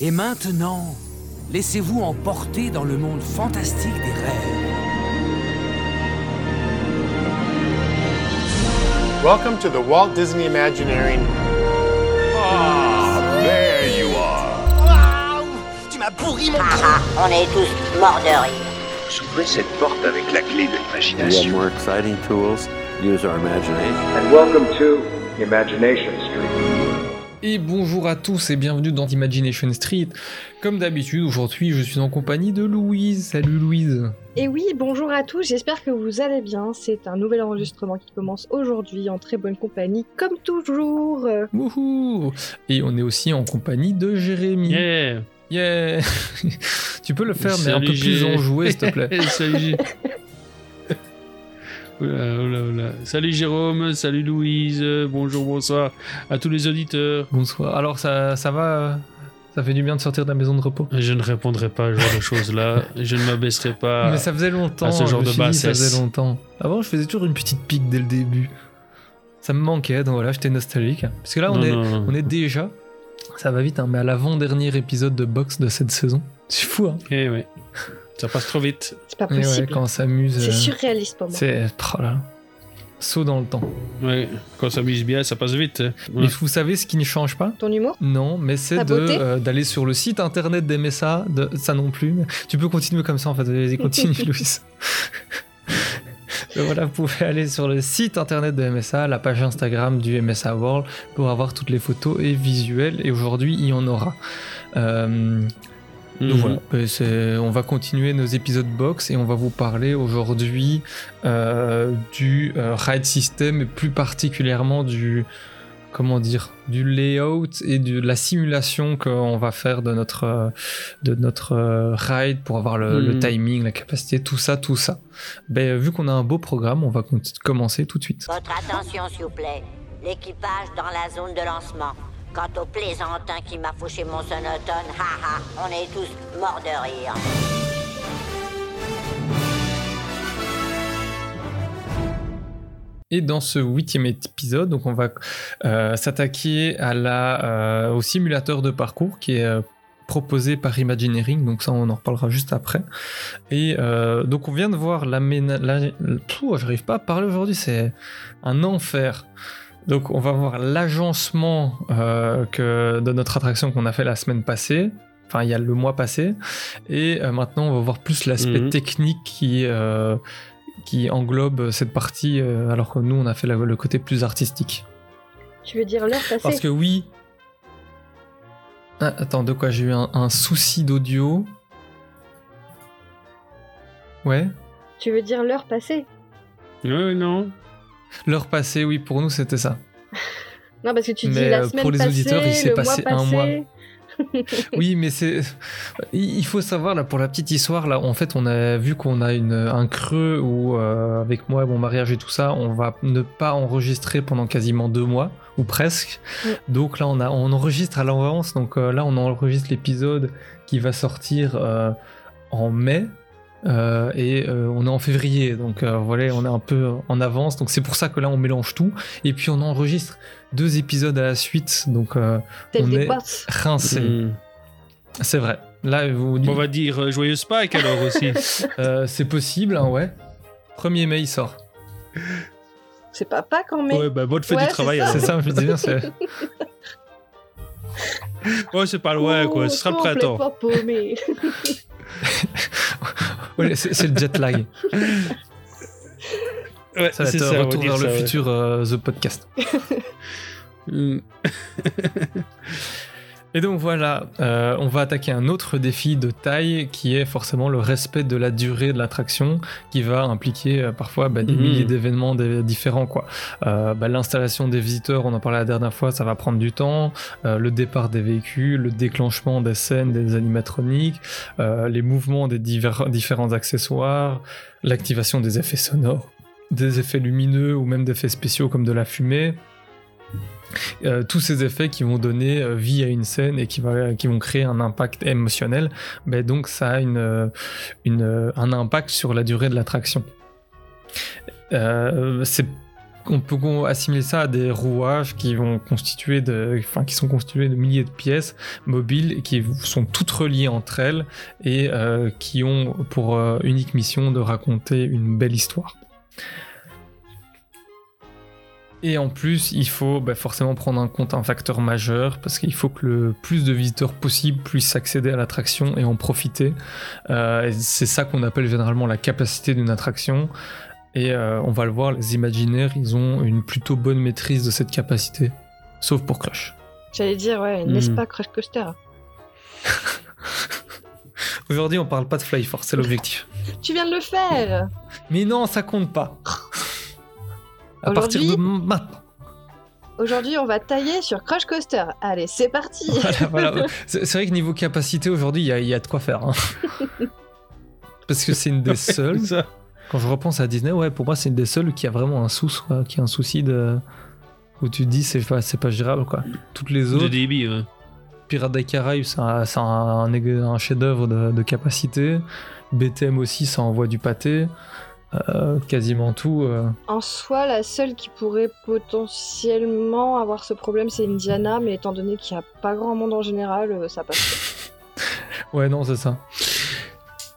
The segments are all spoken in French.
Et maintenant, laissez-vous emporter dans le monde fantastique des rêves. Welcome to the Walt Disney Imagineering. Ah, there you are. Tu m'as pourri mon Ah ah, on est tous morts de rire. Ouvrez cette porte avec la clé de We have l'imagination. more exciting tools. Use our imagination. and welcome to Imagination Street. Et bonjour à tous et bienvenue dans Imagination Street. Comme d'habitude, aujourd'hui je suis en compagnie de Louise. Salut Louise. Et oui, bonjour à tous, j'espère que vous allez bien. C'est un nouvel enregistrement qui commence aujourd'hui en très bonne compagnie, comme toujours. Wouhou Et on est aussi en compagnie de Jérémy. Yeah Yeah Tu peux le faire mais un peu plus enjoué s'il te plaît. Salut oula. Salut Jérôme, salut Louise, euh, bonjour, bonsoir à tous les auditeurs. Bonsoir. Alors ça, ça va euh, Ça fait du bien de sortir de la maison de repos Je ne répondrai pas à ce genre de choses-là, je ne m'abaisserai pas. Mais ça faisait longtemps, à ce genre je me de dit, ça bassesse. faisait longtemps. Avant, je faisais toujours une petite pique dès le début. Ça me manquait, donc voilà, j'étais nostalgique. Parce que là, on, Non, est, non. on est déjà, ça va vite, hein, mais à l'avant-dernier épisode de box de cette saison. C'est fou, hein Eh ouais. Ça passe trop vite. c'est pas ouais, possible. quand on s'amuse. c'est euh, surréaliste pour moi. C'est. oh là. Saut dans le temps. Ouais. Quand on s'amuse bien, ça passe vite. hein. Mais Ouais. vous savez ce qui ne change pas? Ton humour? Non, mais c'est euh, d'aller sur le site internet d'MSA, de, ça non plus. mais Tu peux continuer comme ça en fait, vas-y, continue Louis. Voilà, vous pouvez aller sur le site internet de MSA, la page Instagram du MSA World pour avoir toutes les photos et visuels. Et aujourd'hui, il y en aura. Euh, donc Mhm. voilà, c'est- on va continuer nos épisodes box et on va vous parler aujourd'hui euh, du euh, ride system et plus particulièrement du comment dire du layout et de la simulation qu'on va faire de notre euh, de notre ride pour avoir le, le Mhm. timing, la capacité, tout ça, tout ça. Ben, vu qu'on a un beau programme, on va commencer tout de suite. Votre attention, s'il vous plaît. L'équipage dans la zone de lancement. Quant au plaisantin qui m'a fauché mon sonotone, on est tous morts de rire. Et dans ce huitième épisode, donc on va euh, s'attaquer à la, euh, au simulateur de parcours qui est euh, proposé par Imagineering, donc ça on en reparlera juste après. Et donc on vient de voir l'aména- la... J'arrive pas à parler aujourd'hui, c'est un enfer. Donc on va voir l'agencement euh, que de notre attraction qu'on a fait la semaine passée, enfin il y a le mois passé, et euh, maintenant on va voir plus l'aspect Mhm. technique qui euh, qui englobe cette partie, euh, alors que nous on a fait la- le côté plus artistique. Tu veux dire l'heure passée? Parce que oui. Ah, attends, de quoi J'ai eu un, un souci d'audio. Ouais. Tu veux dire l'heure passée? Ouais, non. L'heure passée, oui, pour nous c'était ça. Non, parce que tu dis Mais, la euh, semaine pour les passée, auditeurs, il s'est passé mois un mois. Oui, mais c'est. Il faut savoir, là, pour la petite histoire, là, en fait, on a vu qu'on a une, un creux où, euh, avec moi mon mariage et tout ça, on va ne pas enregistrer pendant quasiment deux mois, ou presque. Donc là, on, a, on enregistre à l'avance. Donc euh, là, on enregistre l'épisode qui va sortir euh, en mai. Euh, et euh, on est en février, donc euh, voilà, on est un peu en avance, donc c'est pour ça que là on mélange tout, et puis on enregistre deux épisodes à la suite, donc euh, on est boss. rincé. Mhm. C'est vrai. Là, vous on va dire euh, joyeux Spike alors aussi. Euh, c'est possible, hein, ouais. 1er mai, il sort. C'est pas pas quand même. ouais, bah bonne fête Ouais, du travail. C'est ça, je me dis bien. c'est- Ouais, c'est pas loin quoi, ce sera le printemps. c'est le jet lag. Ouais, Ça va c'est être ça, Retour vers le ouais. futur, euh, The Podcast. Et donc voilà, euh, on va attaquer un autre défi de taille qui est forcément le respect de la durée de l'attraction qui va impliquer euh, parfois bah, des Mhm. milliers d'événements différents. quoi. Euh, bah, L'installation des visiteurs, on en parlait la dernière fois, ça va prendre du temps. Le départ des véhicules, le déclenchement des scènes, des animatroniques, les mouvements des divers- différents accessoires, l'activation des effets sonores, des effets lumineux ou même d'effets spéciaux comme de la fumée. Euh, tous ces effets qui vont donner euh, vie à une scène et qui, vont créer un impact émotionnel, ben donc ça a euh, un impact sur la durée de l'attraction. On peut assimiler ça à des rouages qui de, sont constitués de milliers de pièces mobiles et qui sont toutes reliées entre elles et qui ont pour unique mission de raconter une belle histoire. Et en plus, il faut bah, forcément prendre en compte un facteur majeur parce qu'il faut que le plus de visiteurs possible puissent accéder à l'attraction et en profiter. Euh, c'est ça qu'on appelle généralement la capacité d'une attraction. Et euh, on va le voir, les imaginaires, ils ont une plutôt bonne maîtrise de cette capacité. Sauf pour Crush. J'allais dire, ouais, n'est-ce Hmm. pas Crush Coaster? Aujourd'hui, on parle pas de Fly Force, c'est l'objectif. Tu viens de le faire Mais non, ça compte pas. À partir de Aujourd'hui- maintenant. Aujourd'hui, on va tailler sur Crush Coaster. Allez, c'est parti Voilà, voilà. C'est vrai que niveau capacité, aujourd'hui, il y, a- il y a de quoi faire. hein. Parce que c'est une des seules. Quand je repense à Disney, ouais, pour moi, c'est une des seules qui a vraiment un souci, quoi, qui a un souci de. Où tu te dis, c'est pas, c'est pas gérable, quoi. Toutes les De autres, débit, ouais. Pirates des Caraïbes, c'est un, c'est un, un chef-d'œuvre de, de capacité. BTM aussi, ça envoie du pâté. Euh, quasiment tout. euh. En soi, la seule qui pourrait potentiellement avoir ce problème, c'est Indiana, mais étant donné qu'il n'y a pas grand monde en général, euh, ça passe. Ouais, non, c'est ça.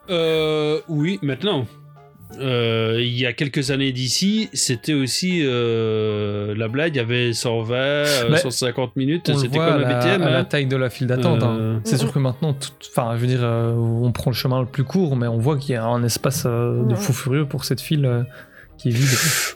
Euh, oui, maintenant. Euh, il y a quelques années d'ici, c'était aussi euh, la blague. Il y avait 120, euh, Bah, 150 minutes. On le C'était comme la, BTM. à la hein. taille de la file d'attente. hein. Euh, C'est sûr que maintenant, tout- enfin, je veux dire, euh, on prend le chemin le plus court, mais on voit qu'il y a un espace euh, de fou furieux pour cette file euh, qui est vide.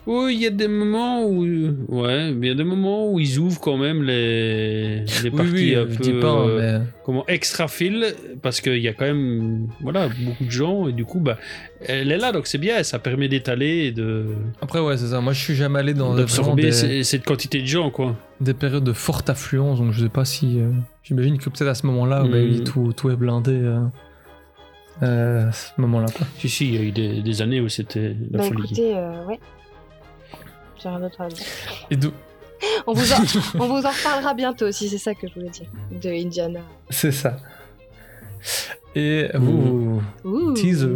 Oui, il y a des moments où, ouais, il y a des moments où ils ouvrent quand même les, les Oui, parties oui, un je peu, pas, euh, mais comment extra fil, parce qu'il y a quand même, voilà, beaucoup de gens et du coup, bah, elle est là, donc c'est bien, ça permet d'étaler et de après, ouais, c'est ça. Moi, je suis jamais allé dans d'absorber des, cette quantité de gens, quoi. des périodes de forte affluence, donc je sais pas si. euh, J'imagine que peut-être à ce moment-là, bah, Mm. oui, tout, tout est blindé. euh, euh, à ce moment-là, quoi. Si, si, il y a eu des, des années où c'était la bah folie. écoutez, euh, ouais. J'ai rien d'autre à dire. Et de- On vous, en, on vous en reparlera bientôt, si c'est ça que je voulais dire. De Indiana. c'est ça. Et vous, Ouh. teaser.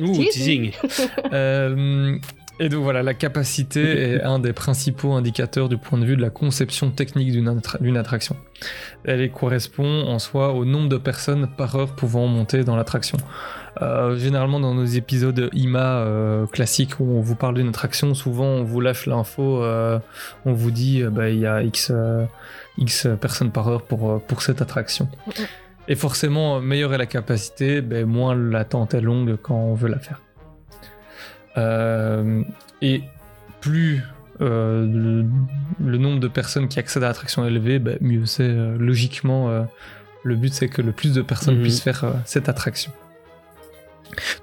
Ouh, Teasing. teasing. Euh, et donc voilà, la capacité est un des principaux indicateurs du point de vue de la conception technique d'une attra- d'une attraction. Elle est- correspond en soi au nombre de personnes par heure pouvant monter dans l'attraction. Euh, généralement dans nos épisodes IMA euh, classiques où on vous parle d'une attraction, souvent on vous lâche l'info, euh, on vous dit euh, bah, il y a X, euh, X personnes par heure pour, pour cette attraction. Et forcément, meilleure est la capacité, ben, moins l'attente est longue quand on veut la faire. Euh, et plus euh, le, le nombre de personnes qui accèdent à l'attraction est élevé, ben, mieux c'est. euh, logiquement, euh, le but c'est que le plus de personnes Mhm. puissent faire euh, cette attraction.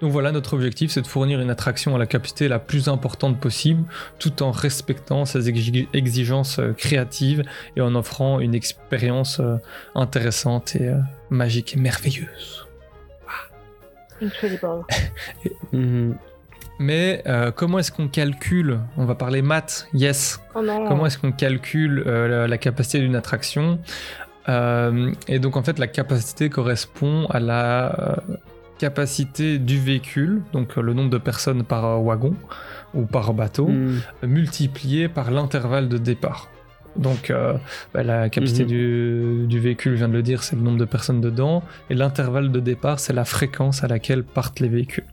Donc voilà, notre objectif c'est de fournir une attraction à la capacité la plus importante possible, tout en respectant ses exi- exigences créatives et en offrant une expérience intéressante et magique et merveilleuse. Incredible. Mhm. Mais euh, comment est-ce qu'on calcule On va parler maths, yes. Oh. Comment est-ce qu'on calcule euh, la, la capacité d'une attraction Euh, Et donc en fait, la capacité correspond à la capacité du véhicule, donc le nombre de personnes par wagon ou par bateau, Mhm. multiplié par l'intervalle de départ. Donc euh, bah, la capacité Mhm. du, du véhicule, je viens de le dire, c'est le nombre de personnes dedans, et l'intervalle de départ, c'est la fréquence à laquelle partent les véhicules.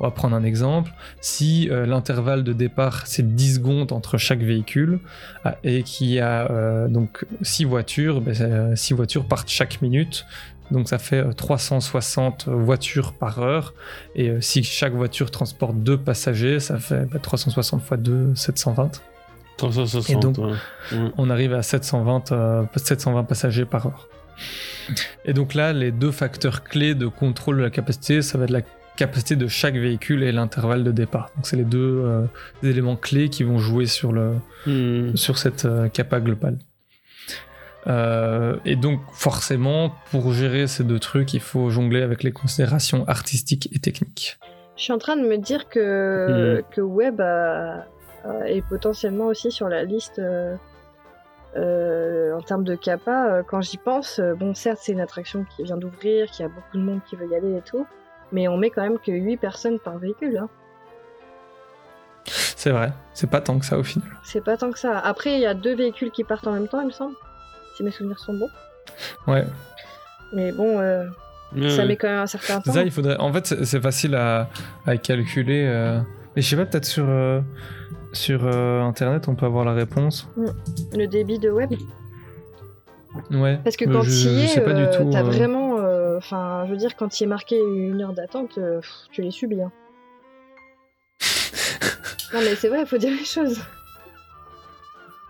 On va prendre un exemple. Si euh, l'intervalle de départ, c'est 10 secondes entre chaque véhicule, ah, et qu'il y a euh, donc 6 voitures, 6 voitures partent chaque minute, donc ça fait euh, 360 voitures par heure, et euh, si chaque voiture transporte 2 passagers, ça fait bah, 360 fois 2, 720. 360, Et donc- ouais. Ouais. On arrive à 720, euh, 720 passagers par heure. Et donc là, les deux facteurs clés de contrôle de la capacité, ça va être la capacité de chaque véhicule et l'intervalle de départ. Donc c'est les deux euh, éléments clés qui vont jouer sur, le, Mhm. sur cette euh, capa globale. Euh, et donc forcément, pour gérer ces deux trucs, il faut jongler avec les considérations artistiques et techniques. Je suis en train de me dire que, que Web a- a- est potentiellement aussi sur la liste euh, euh, en termes de kappa. Euh, Quand j'y pense, euh, bon, certes, c'est une attraction qui vient d'ouvrir, qu'il y a beaucoup de monde qui veut y aller et tout, mais on met quand même que 8 personnes par véhicule. Hein. C'est vrai, c'est pas tant que ça au final. C'est pas tant que ça. Après, il y a deux véhicules qui partent en même temps, il me semble. Si mes souvenirs sont bons. Ouais. Mais bon, euh, ça met quand même un certain temps. Ça, il faudrait. En fait, c'est- c'est facile à, à calculer. euh, Mais je sais pas, peut-être sur, euh, sur euh, internet, on peut avoir la réponse. Le débit de web. Ouais. Parce que mais quand je, tu y je es, sais pas du euh, tout. t'as euh, vraiment. euh, Enfin, je veux dire, quand il est marqué une heure d'attente, euh, tu les subis. Hein. non, mais c'est vrai, il faut dire les choses.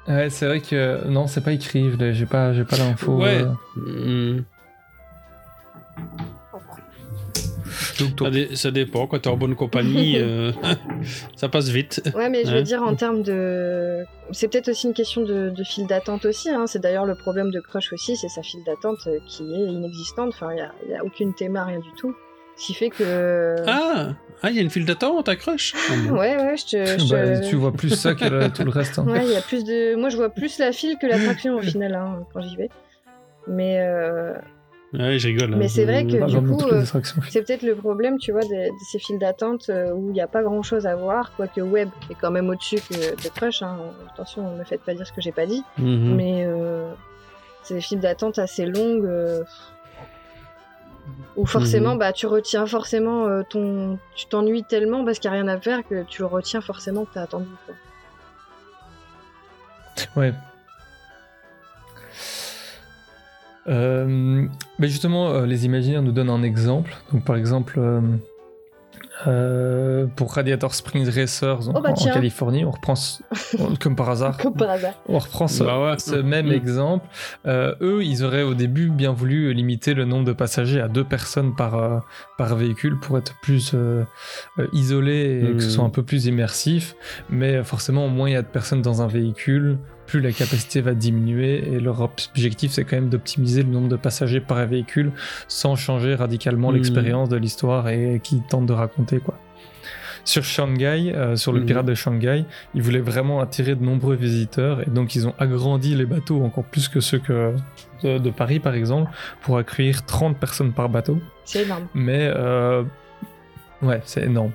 Ouais, c'est vrai que non, c'est pas écrit. J'ai pas, j'ai pas l'info. Ouais. euh. Donc, Ça, dé- ça dépend, quand t'es en bonne compagnie, euh, ça passe vite. Ouais, mais je veux dire, en termes de. C'est peut-être aussi une question de, de file d'attente aussi. Hein. C'est d'ailleurs le problème de Crush aussi, c'est sa file d'attente euh, qui est inexistante. Enfin, il n'y a, a aucune théma, rien du tout. Ce qui fait que. Ah, ah, il y a une file d'attente à Crush? Ah. Ouais, ouais, je te. je bah, te- tu vois plus ça que tout le reste. hein. Ouais, il y a plus de. Moi, je vois plus la file que l'attraction au final hein, quand j'y vais. Mais, euh, Ouais, je rigole. Mais hein. c'est vrai que du coup, euh, c'est peut-être le problème, tu vois, de, de ces files d'attente euh, où il n'y a pas grand-chose à voir, quoique Web est quand même au-dessus que de Crush. Hein. Attention, ne me faites pas dire ce que j'ai pas dit. Mhm. Mais euh, c'est des files d'attente assez longues. euh, où forcément, Mhm. bah, tu retiens forcément euh, ton. Tu t'ennuies tellement parce qu'il n'y a rien à faire que tu le retiens forcément que tu as attendu. Quoi. Ouais. Euh, mais justement, euh, les imaginaires nous donnent un exemple. Donc, par exemple, euh, euh, pour Radiator Springs Racers donc Oh bah en, en. Californie, on reprend, ce- comme par hasard, Comme par hasard. on reprend ce, Bah ouais. ce même Mm. exemple. Euh, eux, ils auraient au début bien voulu limiter le nombre de passagers à deux personnes par, euh, par véhicule pour être plus euh, euh, isolé et que ce Mm. soit un peu plus immersif. Mais forcément, moins il y a de personnes dans un véhicule, plus la capacité va diminuer. Et leur objectif, c'est quand même d'optimiser le nombre de passagers par véhicule sans changer radicalement Mm. l'expérience de l'histoire et qu'ils tentent de raconter. quoi. Sur Shanghai, euh, sur le Mhm. pirate de Shanghai, ils voulaient vraiment attirer de nombreux visiteurs et donc ils ont agrandi les bateaux encore plus que ceux que de, de Paris par exemple pour accueillir 30 personnes par bateau. C'est énorme. Mais euh, ouais, c'est énorme.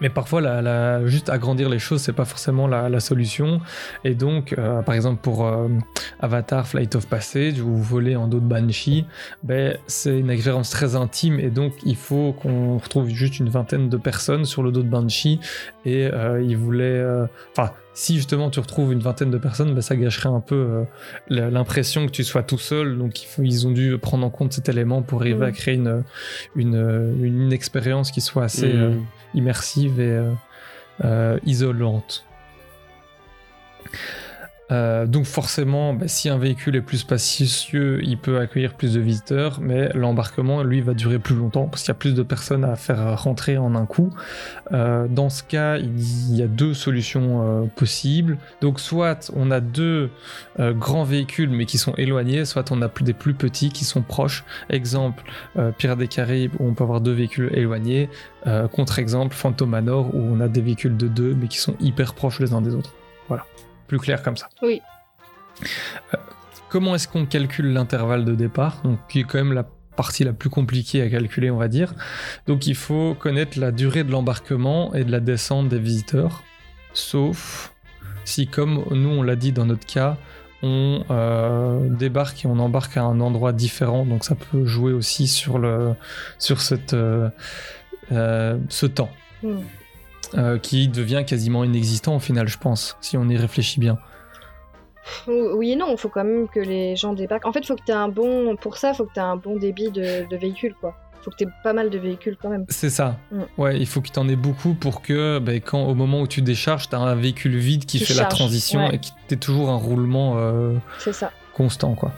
Mais parfois, la, la- juste agrandir les choses, c'est pas forcément la, la solution. Et donc, euh, par exemple, pour euh, Avatar Flight of Passage, où vous volez en dos de Banshee, ben, c'est une expérience très intime. Et donc, il faut qu'on retrouve juste une vingtaine de personnes sur le dos de Banshee. Et euh, ils voulaient. euh, Enfin, si justement tu retrouves une vingtaine de personnes, ben, ça gâcherait un peu euh, l'impression que tu sois tout seul. Donc, il faut, ils ont dû prendre en compte cet élément pour arriver Mm. à créer une, une, une expérience qui soit assez Mhm. Immersive et euh, euh, isolante. Euh, donc forcément, bah, si un véhicule est plus spacieux, il peut accueillir plus de visiteurs, mais l'embarquement, lui, va durer plus longtemps parce qu'il y a plus de personnes à faire rentrer en un coup. Euh, dans ce cas, il y a deux solutions euh, possibles. Donc soit on a deux grands véhicules mais qui sont éloignés, soit on a des plus petits qui sont proches. Exemple, Pirates des Caraïbes où on peut avoir deux véhicules éloignés. Contre-exemple, Phantom Manor où on a des véhicules de deux mais qui sont hyper proches les uns des autres. Voilà, plus clair comme ça. Oui. Euh, comment est-ce qu'on calcule l'intervalle de départ Donc, qui est quand même la partie la plus compliquée à calculer, on va dire. Donc, il faut connaître la durée de l'embarquement et de la descente des visiteurs, sauf si, comme nous on l'a dit dans notre cas, on euh, débarque et on embarque à un endroit différent, donc ça peut jouer aussi sur, le, sur cette, euh, ce temps, Hmm. Euh, qui devient quasiment inexistant au final, je pense, si on y réfléchit bien. Oui et non, il faut quand même que les gens débarquent. En fait, faut que tu un bon. Pour ça, faut que tu un bon débit de, de véhicules, quoi. Faut que tu pas mal de véhicules quand même. C'est ça. Mm. Ouais, il faut que tu en aies beaucoup pour que, ben, quand, au moment où tu décharges, tu as un véhicule vide qui, Qui fait la transition ouais. et qui t'es toujours un roulement euh, ça. constant, quoi.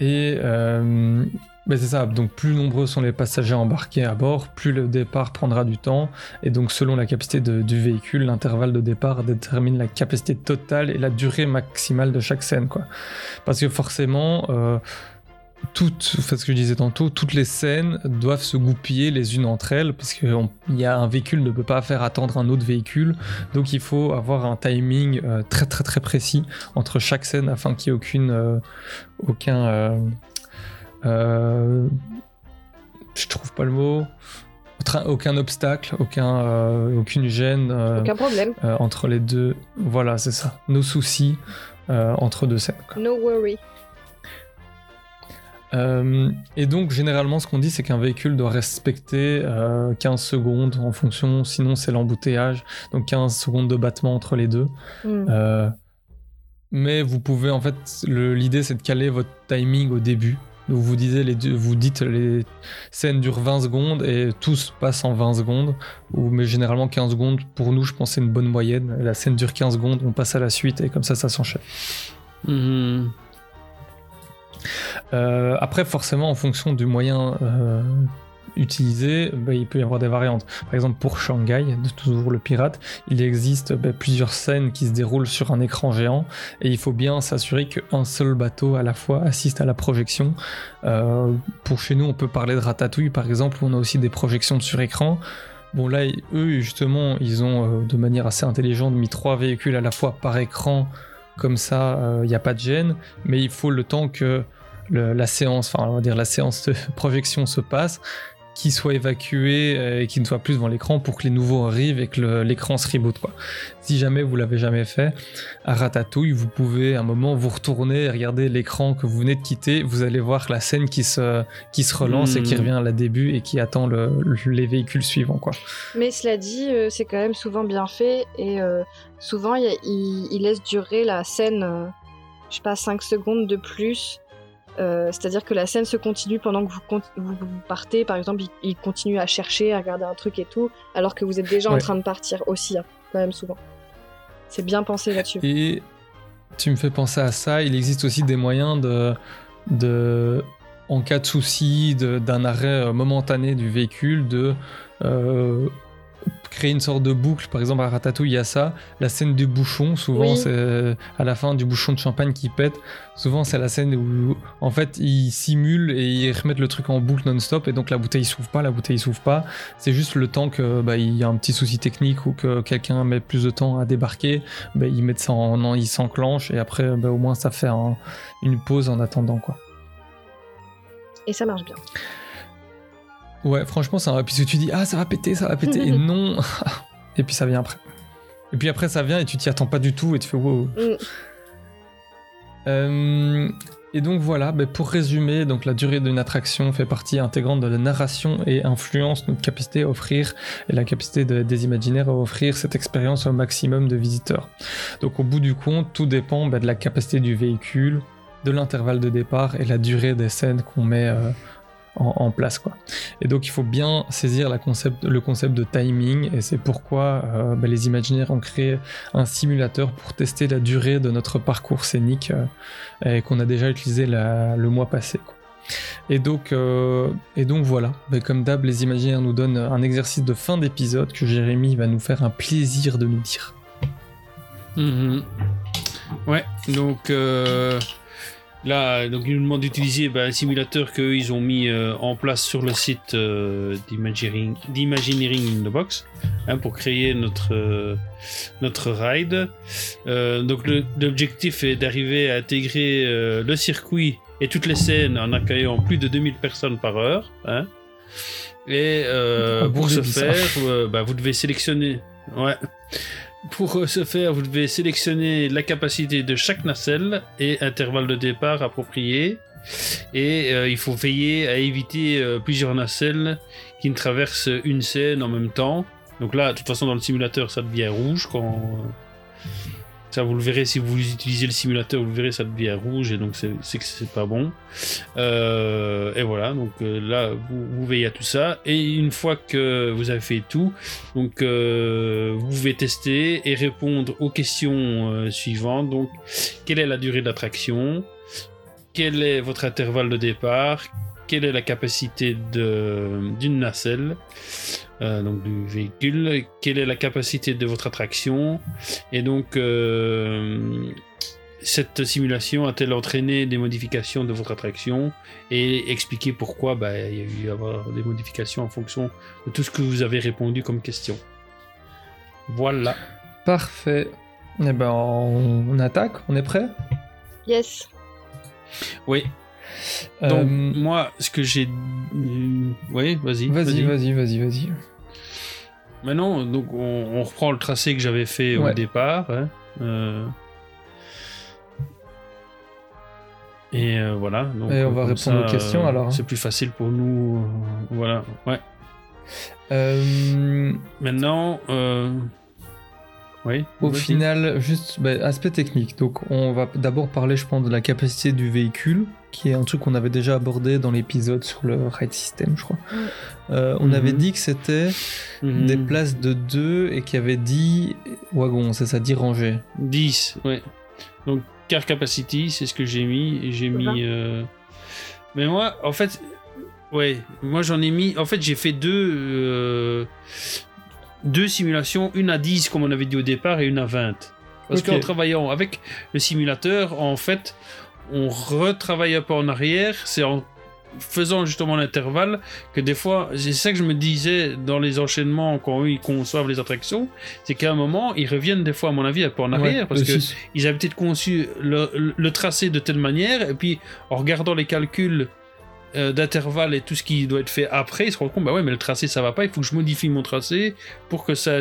Et euh, ben, c'est ça. Donc, plus nombreux sont les passagers embarqués à bord, plus le départ prendra du temps. Et donc, selon la capacité du véhicule, l'intervalle de départ détermine la capacité totale et la durée maximale de chaque scène, quoi. Parce que forcément. euh, toutes, enfin, ce que je disais tantôt, toutes les scènes doivent se goupiller les unes entre elles parce y a un véhicule ne peut pas faire attendre un autre véhicule, donc il faut avoir un timing euh, très très très précis entre chaque scène afin qu'il n'y ait aucune, euh, aucun, je trouve pas le mot, aucun obstacle, aucun, euh, aucune gêne euh, Aucun problème. euh, entre les deux. Voilà, c'est ça. Nos soucis euh, entre deux scènes. quoi. No worry. Euh, et donc, généralement, ce qu'on dit, c'est qu'un véhicule doit respecter euh, 15 secondes en fonction, sinon c'est l'embouteillage. Donc 15 secondes de battement entre les deux. Hmm. Euh, mais vous pouvez, en fait, l'idée c'est de caler votre timing au début. Donc vous, disiez les deux- vous dites les scènes durent 20 secondes et tout se passe en 20 secondes. Ou, mais généralement 15 secondes, pour nous, je pense que c'est une bonne moyenne. La scène dure 15 secondes, on passe à la suite et comme ça, ça s'enchaîne. Mhm. Euh, après, forcément, en fonction du moyen euh, utilisé, bah, il peut y avoir des variantes. Par exemple, pour Shanghai, de toujours le pirate, il existe bah, plusieurs scènes qui se déroulent sur un écran géant et il faut bien s'assurer qu'un seul bateau à la fois assiste à la projection. Euh, pour chez nous, on peut parler de Ratatouille, par exemple, où on a aussi des projections sur écran. Bon là, eux justement, ils ont euh, de manière assez intelligente mis trois véhicules à la fois par écran, comme ça, il n'y a pas de gêne. Mais il faut le temps que la séance, enfin on va dire la séance de projection se passe, qu'il soit évacué euh, et qu'il ne soit plus devant l'écran pour que les nouveaux arrivent et que l'écran se reboot quoi. Si jamais vous l'avez jamais fait, à Ratatouille, vous pouvez à un moment vous retourner et regarder l'écran que vous venez de quitter, vous allez voir la scène qui se, qui se relance et qui Hmm. revient à la début et qui attend le- le- les véhicules suivants quoi. Mais cela dit, euh, c'est quand même souvent bien fait et euh, souvent il laisse durer la scène, euh, je sais pas, 5 secondes de plus. Euh, C'est-à-dire que la scène se continue pendant que vous, con- vous- vous partez, par exemple, il, il continue à chercher, à regarder un truc et tout, alors que vous êtes déjà en train de partir aussi, hein, quand même souvent. C'est bien pensé là-dessus. Et tu me fais penser à ça, il existe aussi des moyens de, de en cas de souci, d'un arrêt euh, momentané du véhicule, de euh, créer une sorte de boucle. Par exemple, à Ratatouille, il y a ça. La scène du bouchon, souvent, Oui. c'est à la fin du bouchon de champagne qui pète. Souvent, c'est la scène où, en fait, ils simulent et ils remettent le truc en boucle non-stop. Et donc, la bouteille s'ouvre pas, la bouteille s'ouvre pas. C'est juste le temps que bah, il y a un petit souci technique ou que quelqu'un met plus de temps à débarquer. Bah, ils mettent ça en, en- ils s'enclenchent et après, bah, au moins, ça fait un- une pause en attendant, quoi. Et ça marche bien. Ouais, franchement, ça va. Puis tu dis, ah, ça va péter, ça va péter. et non. et puis ça vient après. Et puis après, ça vient et tu t'y attends pas du tout et tu fais wow. Mm. Euh, et donc voilà, ben, pour résumer, donc la durée d'une attraction fait partie intégrante de la narration et influence notre capacité à offrir et la capacité de- des imaginaires à offrir cette expérience au maximum de visiteurs. Donc au bout du compte, tout dépend ben, de la capacité du véhicule, de l'intervalle de départ et la durée des scènes qu'on met euh, en, place. Quoi. Et donc il faut bien saisir la concept, le concept de timing et c'est pourquoi euh, ben, les imaginaires ont créé un simulateur pour tester la durée de notre parcours scénique euh, et qu'on a déjà utilisé le mois passé. quoi. Et donc, euh, et donc voilà, Ben, comme d'hab, les imaginaires nous donnent un exercice de fin d'épisode que Jérémy va nous faire un plaisir de nous dire. Mhm. Ouais, donc là, donc ils nous demandent d'utiliser bah, un simulateur qu'ils ont mis euh, en place sur le site euh, d'Imagineering d'Imagineering in the Box hein, pour créer notre, euh, notre ride. Donc le- l'objectif est d'arriver à intégrer le circuit et toutes les scènes en accueillant plus de 2000 personnes par heure. hein. Et Ah, pour ce faire, bah, vous devez sélectionner. Ouais. Pour euh, ce faire, vous devez sélectionner la capacité de chaque nacelle et intervalle de départ approprié. Et euh, il faut veiller à éviter euh, plusieurs nacelles qui ne traversent une scène en même temps. Donc là, de toute façon, dans le simulateur, ça devient rouge quand. Vous le verrez si vous utilisez le simulateur, vous le verrez, ça devient rouge et donc c'est que c'est pas bon. Euh, et voilà, donc euh, là, vous, veillez à tout ça. Et une fois que vous avez fait tout, donc euh, vous pouvez tester et répondre aux questions suivantes. Donc, quelle est la durée d'attraction Quel est votre intervalle de départ? Quelle est la capacité de- d'une nacelle? Euh, donc du véhicule, quelle est la capacité de votre attraction, et donc euh, cette simulation a-t-elle entraîné des modifications de votre attraction, et expliquer pourquoi bah, il y a eu avoir des modifications en fonction de tout ce que vous avez répondu comme question. Voilà. Parfait. Eh ben, on, on attaque, on est prêt? Yes. Oui. Donc, Euh, moi, ce que j'ai. euh, Oui, vas-y. Vas-y, vas-y, vas-y, vas-y. Maintenant, donc, on, on reprend le tracé que j'avais fait au départ. hein. Euh, Et euh, voilà. Donc, Et on va répondre ça, aux questions, euh, alors, hein. C'est plus facile pour nous. voilà. Ouais. Maintenant. Oui. Au final, juste bah, aspect technique. Donc, on va d'abord parler, je pense, de la capacité du véhicule, qui est un truc qu'on avait déjà abordé dans l'épisode sur le ride system, je crois. Euh, on Mhm. avait dit que c'était Mhm. des places de 2 et qu'il y avait 10 wagons, c'est ça, 10 rangées. 10, ouais. Donc, car capacity, c'est ce que j'ai mis. et J'ai mis. euh, Mais moi, en fait, ouais, moi j'en ai mis. En fait, j'ai fait deux. euh, Deux simulations, une à 10, comme on avait dit au départ, et une à 20. Parce qu'en travaillant avec le simulateur, en fait, on retravaille un peu en arrière. C'est en faisant justement l'intervalle que des fois, c'est ça que je me disais dans les enchaînements quand eux ils conçoivent les attractions, c'est qu'à un moment ils reviennent des fois à mon avis un peu en arrière Ouais, parce que ils avaient peut-être conçu le, le- le tracé de telle manière et puis en regardant les calculs euh, d'intervalle et tout ce qui doit être fait après, ils se rendent compte bah ouais mais le tracé ça va pas, il faut que je modifie mon tracé pour que ça,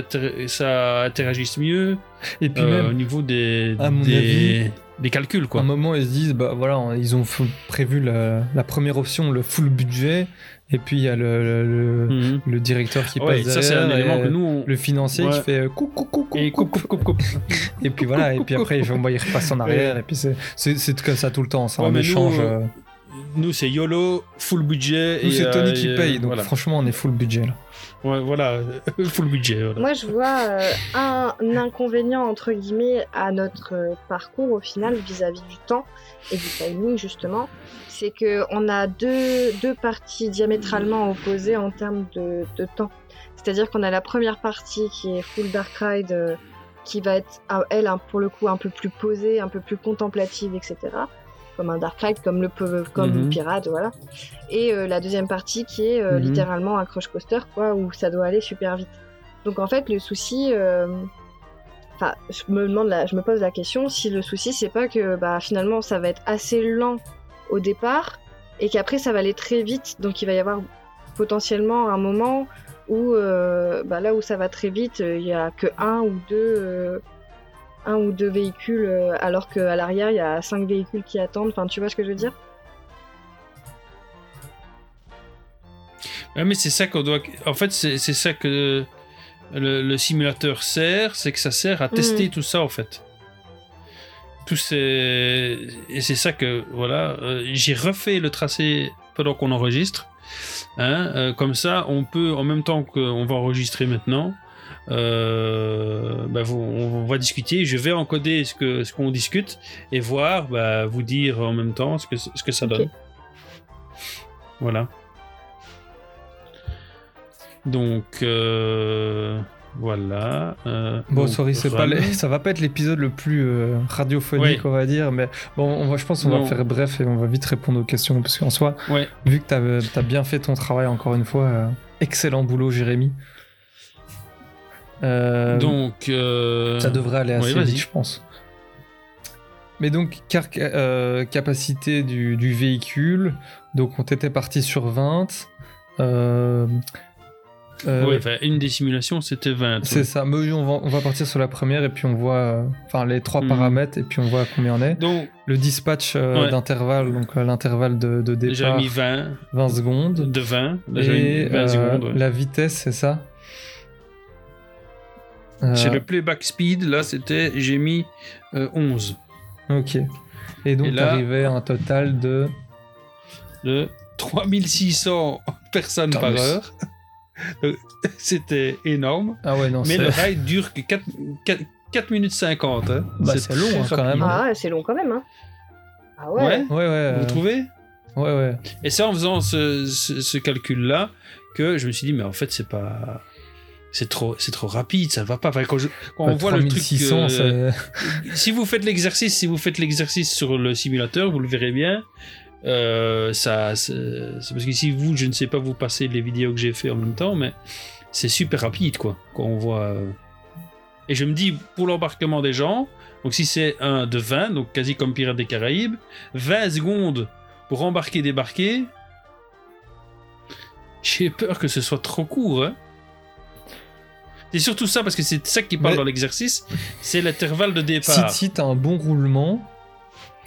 ça interagisse mieux Et puis euh, même, au niveau des, à mon des, avis, des calculs à quoi. un moment, ils se disent, bah voilà, ils ont prévu la, la première option, le full budget, et puis il y a le, le, Mhm. le directeur qui Ouais, passe ça c'est un derrière, élément et que nous on... le financier Ouais. qui fait euh, coucou Et coupe, coupe, coupe, coupe. et puis voilà et puis après il, fait- il repasse en arrière et puis c'est comme ça tout le temps c'est Ouais, nous, échange euh, euh, Nous c'est YOLO, full budget. nous et, c'est Tony euh, qui et, paye euh, donc voilà. franchement on est full budget là Ouais, voilà, full budget. Voilà. Moi, je vois euh, un, inconvénient, entre guillemets, à notre euh, parcours, au final, vis-à-vis du temps et du timing, justement. C'est que on a deux, deux parties diamétralement opposées en termes de, de temps. C'est-à-dire qu'on a la première partie qui est full Dark Ride, euh, qui va être, elle, pour le coup, un peu plus posée, un peu plus contemplative, etc. Comme un Dark Ride, comme le, comme Mhm. le pirate, voilà. Et euh, la deuxième partie qui est euh, Mhm. littéralement un crush coaster, quoi, où ça doit aller super vite. Donc en fait, le souci, euh, enfin, je me demande, la- je me pose la question si le souci c'est pas que bah finalement ça va être assez lent au départ et qu'après ça va aller très vite, donc il va y avoir potentiellement un moment où bah, là où ça va très vite, il y a que un ou deux. Un ou deux véhicules euh, alors qu'à l'arrière il y a cinq véhicules qui attendent enfin tu vois ce que je veux dire? Mais c'est ça qu'on doit. En fait, c'est ça que le, le simulateur sert, c'est que ça sert à tester tout ça en fait. Tout ces... Et c'est ça que, voilà, euh, j'ai refait le tracé pendant qu'on enregistre. Hein, euh, comme ça, on peut, en même temps qu'on va enregistrer maintenant, euh, bah, vous- on va discuter. Je vais encoder ce qu'on discute et voir, bah, vous dire en même temps ce que, ce que ça donne. Voilà. Donc, euh, voilà. euh, bon sorry c'est run. pas les- ça va pas être l'épisode le plus euh, radiophonique Ouais. on va dire mais bon on va, je pense qu'on va faire bref et on va vite répondre aux questions parce qu'en soi Ouais. vu que t'as as bien fait ton travail encore une fois euh, excellent boulot Jérémy Euh, Donc, euh, Ça devrait aller assez ouais, vas-y. vite, je pense. Mais donc, car, euh, capacité du, du véhicule, donc on était parti sur 20. Euh, euh, ouais, enfin, une des simulations, c'était 20. c'est ouais. ça, mais on va, on va partir sur la première et puis on voit euh, enfin les trois Mhm. paramètres et puis on voit combien on est. Donc, Le dispatch euh, Ouais. d'intervalle, donc euh, l'intervalle de, de j'ai départ, mis 20, 20 secondes. de 20, j'ai mis Et 20 euh, secondes. ouais. la vitesse, c'est ça? Euh, Chez le playback speed, là, c'était, j'ai mis euh, 11. Ok. Et donc, Et là- t'arrivais à un total de. de 3600 personnes par c'est- heure. C'était énorme. Ah ouais, non, Mais c'est le ride dure que 4, minutes 50. hein. Bah, c'est long, très hein, quand même. ah ouais c'est long quand même hein ah ouais, Ouais, Ouais, ouais. vous euh, trouvez? Ouais, ouais. Et c'est en faisant ce, ce- ce calcul-là que je me suis dit, mais en fait, c'est pas. C'est trop, c'est trop rapide, ça va pas. Enfin, quand je- quand on voit le truc. 3600, euh, si vous faites l'exercice, si vous faites l'exercice sur le simulateur, vous le verrez bien. Euh, ça, c'est c'est parce que si vous, je ne sais pas vous passer les vidéos que j'ai fait en même temps, mais c'est super rapide, quoi. Quand on voit. euh. Et je me dis, pour l'embarquement des gens, donc si c'est un de 20, donc quasi comme Pirates des Caraïbes, 20 secondes pour embarquer, débarquer, j'ai peur que ce soit trop court. Hein. C'est surtout ça, parce que c'est ça qui parle Mais- dans l'exercice, c'est l'intervalle de Si, départ. si tu as un bon roulement,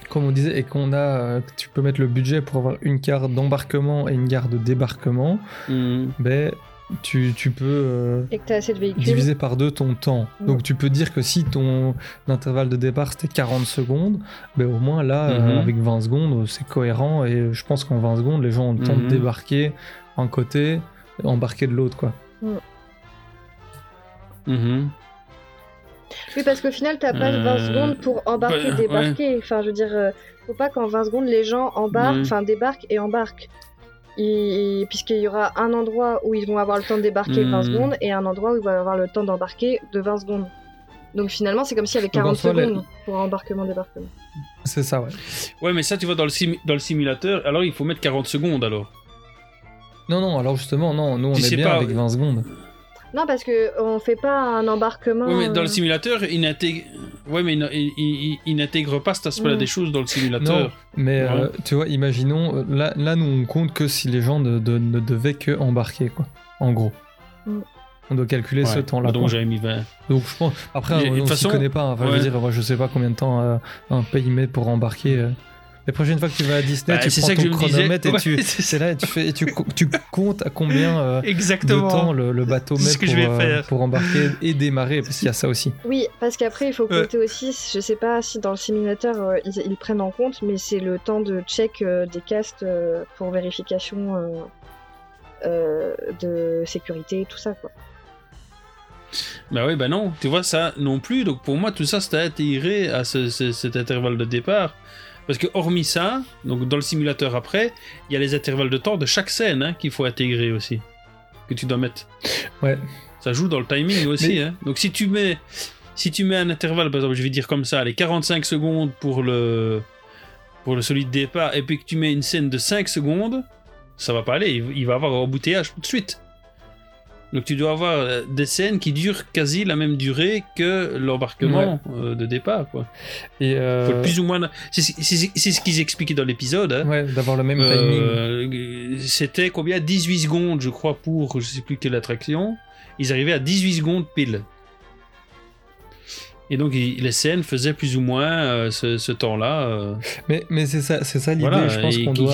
comme on disait, et qu'on a, euh, que tu peux mettre le budget pour avoir une carte d'embarquement et une carte de débarquement, Mhm. ben, tu, tu peux euh, Et que t'as assez de véhicules. diviser par deux ton temps. Mm. Donc tu peux dire que si ton intervalle de départ c'était 40 secondes, ben au moins là, euh, Mhm. avec 20 secondes, c'est cohérent et je pense qu'en 20 secondes, les gens ont le temps de Mhm. débarquer un côté, et embarquer de l'autre. quoi. Mhm. Oui, parce qu'au final, t'as pas 20 Euh, secondes pour embarquer, bah, débarquer. Enfin, je veux dire, euh, faut pas qu'en 20 secondes, les gens embarquent, Ouais. enfin, débarquent et embarquent. Et- Puisqu'il y aura un endroit où ils vont avoir le temps de débarquer Hmm. 20 secondes et un endroit où ils vont avoir le temps d'embarquer de 20 secondes. Donc finalement, c'est comme s'il y avait Donc, en 40 soi, les- secondes pour embarquement-débarquement. C'est ça, ouais. Ouais, mais ça, tu vois, dans le, sim- dans le simulateur, alors il faut mettre 40 secondes alors. Non, non, alors justement, non, nous on Tu est bien pas, avec euh, 20 secondes. Non, parce que on fait pas un embarquement. Ouais, mais dans le euh, simulateur, il n'intègre, ouais, mais il, il- il- il n'intègre pas cet aspect-là Mm. des choses dans le Non, simulateur. mais Ouais. euh, tu vois, imaginons, euh, là, là, nous on compte que si les gens ne, de- ne devaient que embarquer, quoi. En gros. Mm. On doit calculer ce Ouais, temps-là. Donc j'avais mis 20. Donc je pense. Après, on ne s'y façon, connaît pas. hein. Enfin, je ouais. veux dire, moi, je sais pas combien de temps euh, un pays met pour embarquer. Les prochaines fois que tu vas à Disney, Bah, tu prends ça que ton je me chronomètre et Ouais, tu, là et tu fais, et tu, co- tu comptes à combien euh, de temps le, le bateau met pour, euh, pour embarquer et démarrer, parce qu'il y a ça aussi. Oui, parce qu'après, il faut Ouais. compter aussi, je sais pas si dans le simulateur euh, ils, ils prennent en compte, mais c'est le temps de check euh, des castes euh, pour vérification euh, euh, de sécurité, tout ça quoi. Bah oui, bah non, tu vois ça non plus. Donc pour moi, tout ça, c'était intégré à ce- ce- cet intervalle de départ. Parce que hormis ça, donc dans le simulateur après, il y a les intervalles de temps de chaque scène hein, qu'il faut intégrer aussi. Que tu dois mettre. Ouais. Ça joue dans le timing aussi. Mais- hein. Donc si tu mets si tu mets un intervalle, par exemple, je vais dire comme ça, les 45 secondes pour le pour le solide départ, et puis que tu mets une scène de 5 secondes, ça va pas aller. Il, il va avoir un embouteillage tout de suite. Donc tu dois avoir euh, des scènes qui durent quasi la même durée que l'embarquement euh, de départ. Quoi. Et Faut euh, plus ou moins. C'est ce qu'ils expliquaient dans l'épisode. hein. ouais, d'avoir le même timing. C'était combien? 18 secondes, je crois, pour je sais plus quelle attraction. Ils arrivaient à 18 secondes pile. Et donc les scènes faisaient plus ou moins euh, ce, ce temps-là. euh, Mais, mais c'est ça, c'est ça l'idée. voilà, je pense qu'on doit.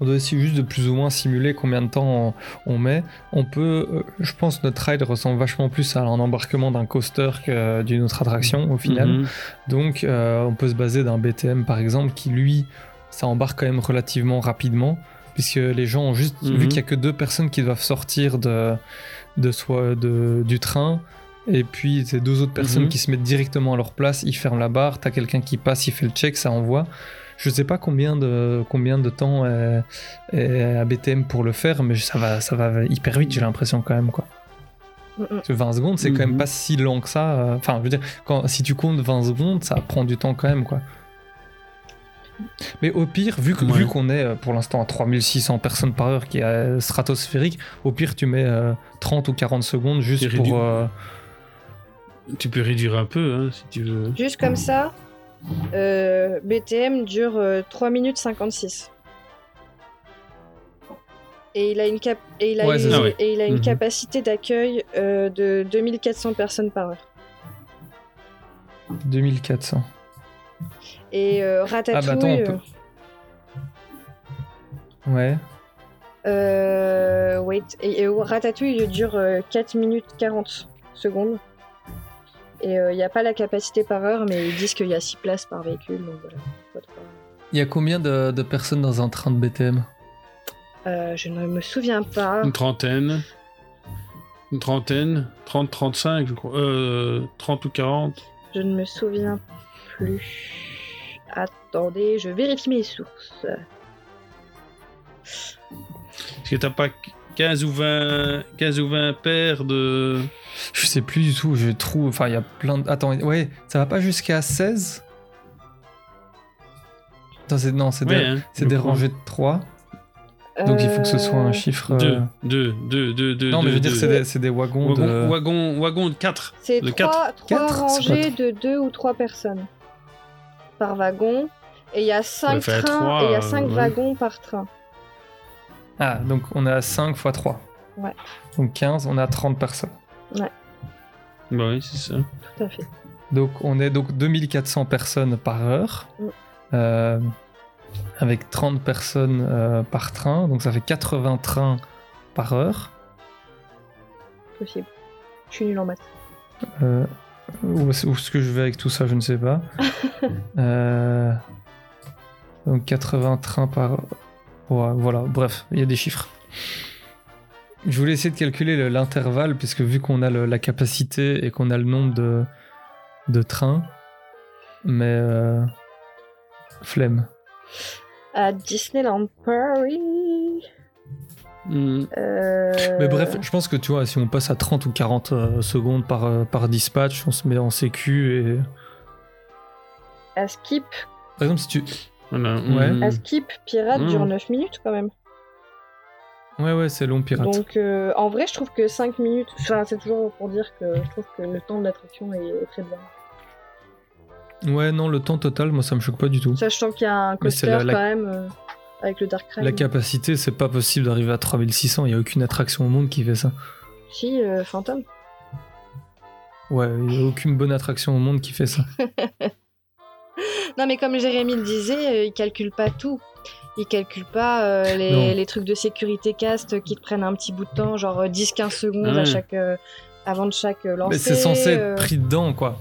On doit essayer juste de plus ou moins simuler combien de temps on, on met. On peut, euh, je pense, que notre ride ressemble vachement plus à un embarquement d'un coaster que d'une autre attraction au final. Mhm. Donc, on peut se baser d'un BTM par exemple qui lui, ça embarque quand même relativement rapidement, puisque les gens ont juste Mhm. vu qu'il y a que deux personnes qui doivent sortir de, de, soi, de du train. Et puis, c'est deux autres personnes Mhm. qui se mettent directement à leur place, ils ferment la barre, t'as quelqu'un qui passe, il fait le check, ça envoie. Je sais pas combien de, combien de temps est, est à BTM pour le faire, mais ça va, ça va hyper vite, j'ai l'impression quand même. Quoi. Mm, mm. Parce que 20 secondes, c'est quand même Mhm. pas si lent que ça. euh, Enfin, je veux dire, quand, si tu comptes 20 secondes, ça prend du temps quand même. quoi. Mais au pire, vu que- Ouais. vu qu'on est euh, pour l'instant à 3600 personnes par heure, qui est euh, stratosphérique, au pire, tu mets euh, 30 ou 40 secondes juste pour. euh, Tu peux réduire un peu hein, si tu veux. Juste comme ça, euh, BTM dure euh, 3 minutes 56. Et il a une, cap et il a Ouais, une, c'est ça. Ouais. et il a une Mhm. capacité d'accueil euh, de 2400 personnes par heure. 2400. Et euh, Ah Ratatouille, bah attends, on peut- Ouais. euh, wait, et, et Ratatouille il dure euh, 4 minutes 40 secondes. Et euh, il n'y a pas la capacité par heure, mais ils disent qu'il y a 6 places par véhicule, donc voilà. Il y a combien de, de personnes dans un train de BTM Euh, je ne me souviens pas. Une trentaine. Une trentaine. 30, 35, je crois. Euh, 30 ou 40. Je ne me souviens plus. Attendez, je vérifie mes sources. Est-ce que t'as pas 15 ou 20, 15 ou 20 paires de. Je sais plus du tout, je trouve. Enfin, il y a plein de. Attends, ouais, ça va pas jusqu'à 16 Attends, c'est- non, c'est Ouais, des, hein, c'est des rangées de 3. Donc il faut que ce soit un Euh, chiffre. 2, euh, 2, 2, 2, 2. Non, mais je veux dire, c'est des, c'est des wagons Wagon, de. wagon, wagon de 4. C'est de trois, trois Quatre, c'est rangées pas de deux ou trois personnes par wagon. Et il y a 5 faire trains trois, et il y a euh, 5 ouais. wagons par train. Ah, donc on a 5 x 3. Ouais. Donc 15, on a 30 personnes. Bah oui, c'est ça. Tout à fait. Donc on est donc 2400 personnes par heure. Mm. euh, avec 30 personnes euh, par train. Donc ça fait 80 trains par heure. Possible. Je suis nul en maths. Euh, où est-ce où est-ce que je vais avec tout ça, je ne sais pas. Euh, donc 80 trains par... Ouais, voilà, bref, il y a des chiffres. Je voulais essayer de calculer le- l'intervalle, puisque vu qu'on a le- la capacité et qu'on a le nombre de, de trains, mais... euh, flemme. À Disneyland Paris. Mhm. euh, Mais bref, je pense que tu vois, si on passe à 30 ou 40 euh, secondes par, euh, par dispatch, on se met en sécu et... À Skip, Par exemple, si tu... Voilà. Ouais. Mhm. à Skip, Pirate Mm. dure 9 minutes quand même. Ouais, ouais, c'est long, pirate. Donc euh, en vrai, je trouve que 5 minutes, enfin, c'est toujours pour dire que je trouve que le temps de l'attraction est, très bien. Ouais, non, le temps total, moi, ça me choque pas du tout. Sachant qu'il y a un coaster la- la- quand même euh, avec le Dark Ride. La capacité, c'est pas possible d'arriver à 3600, il y a aucune attraction au monde qui fait ça. Si, euh, Phantom. Ouais, il y a aucune bonne attraction au monde qui fait ça. Non, mais comme Jérémy le disait, euh, il calcule pas tout. Il calcule pas euh, les, les trucs de sécurité cast qui te prennent un petit bout de temps, genre euh, 10-15 secondes à Ouais. chaque, euh, avant de chaque euh, lancer. Mais c'est censé être euh, pris dedans, quoi.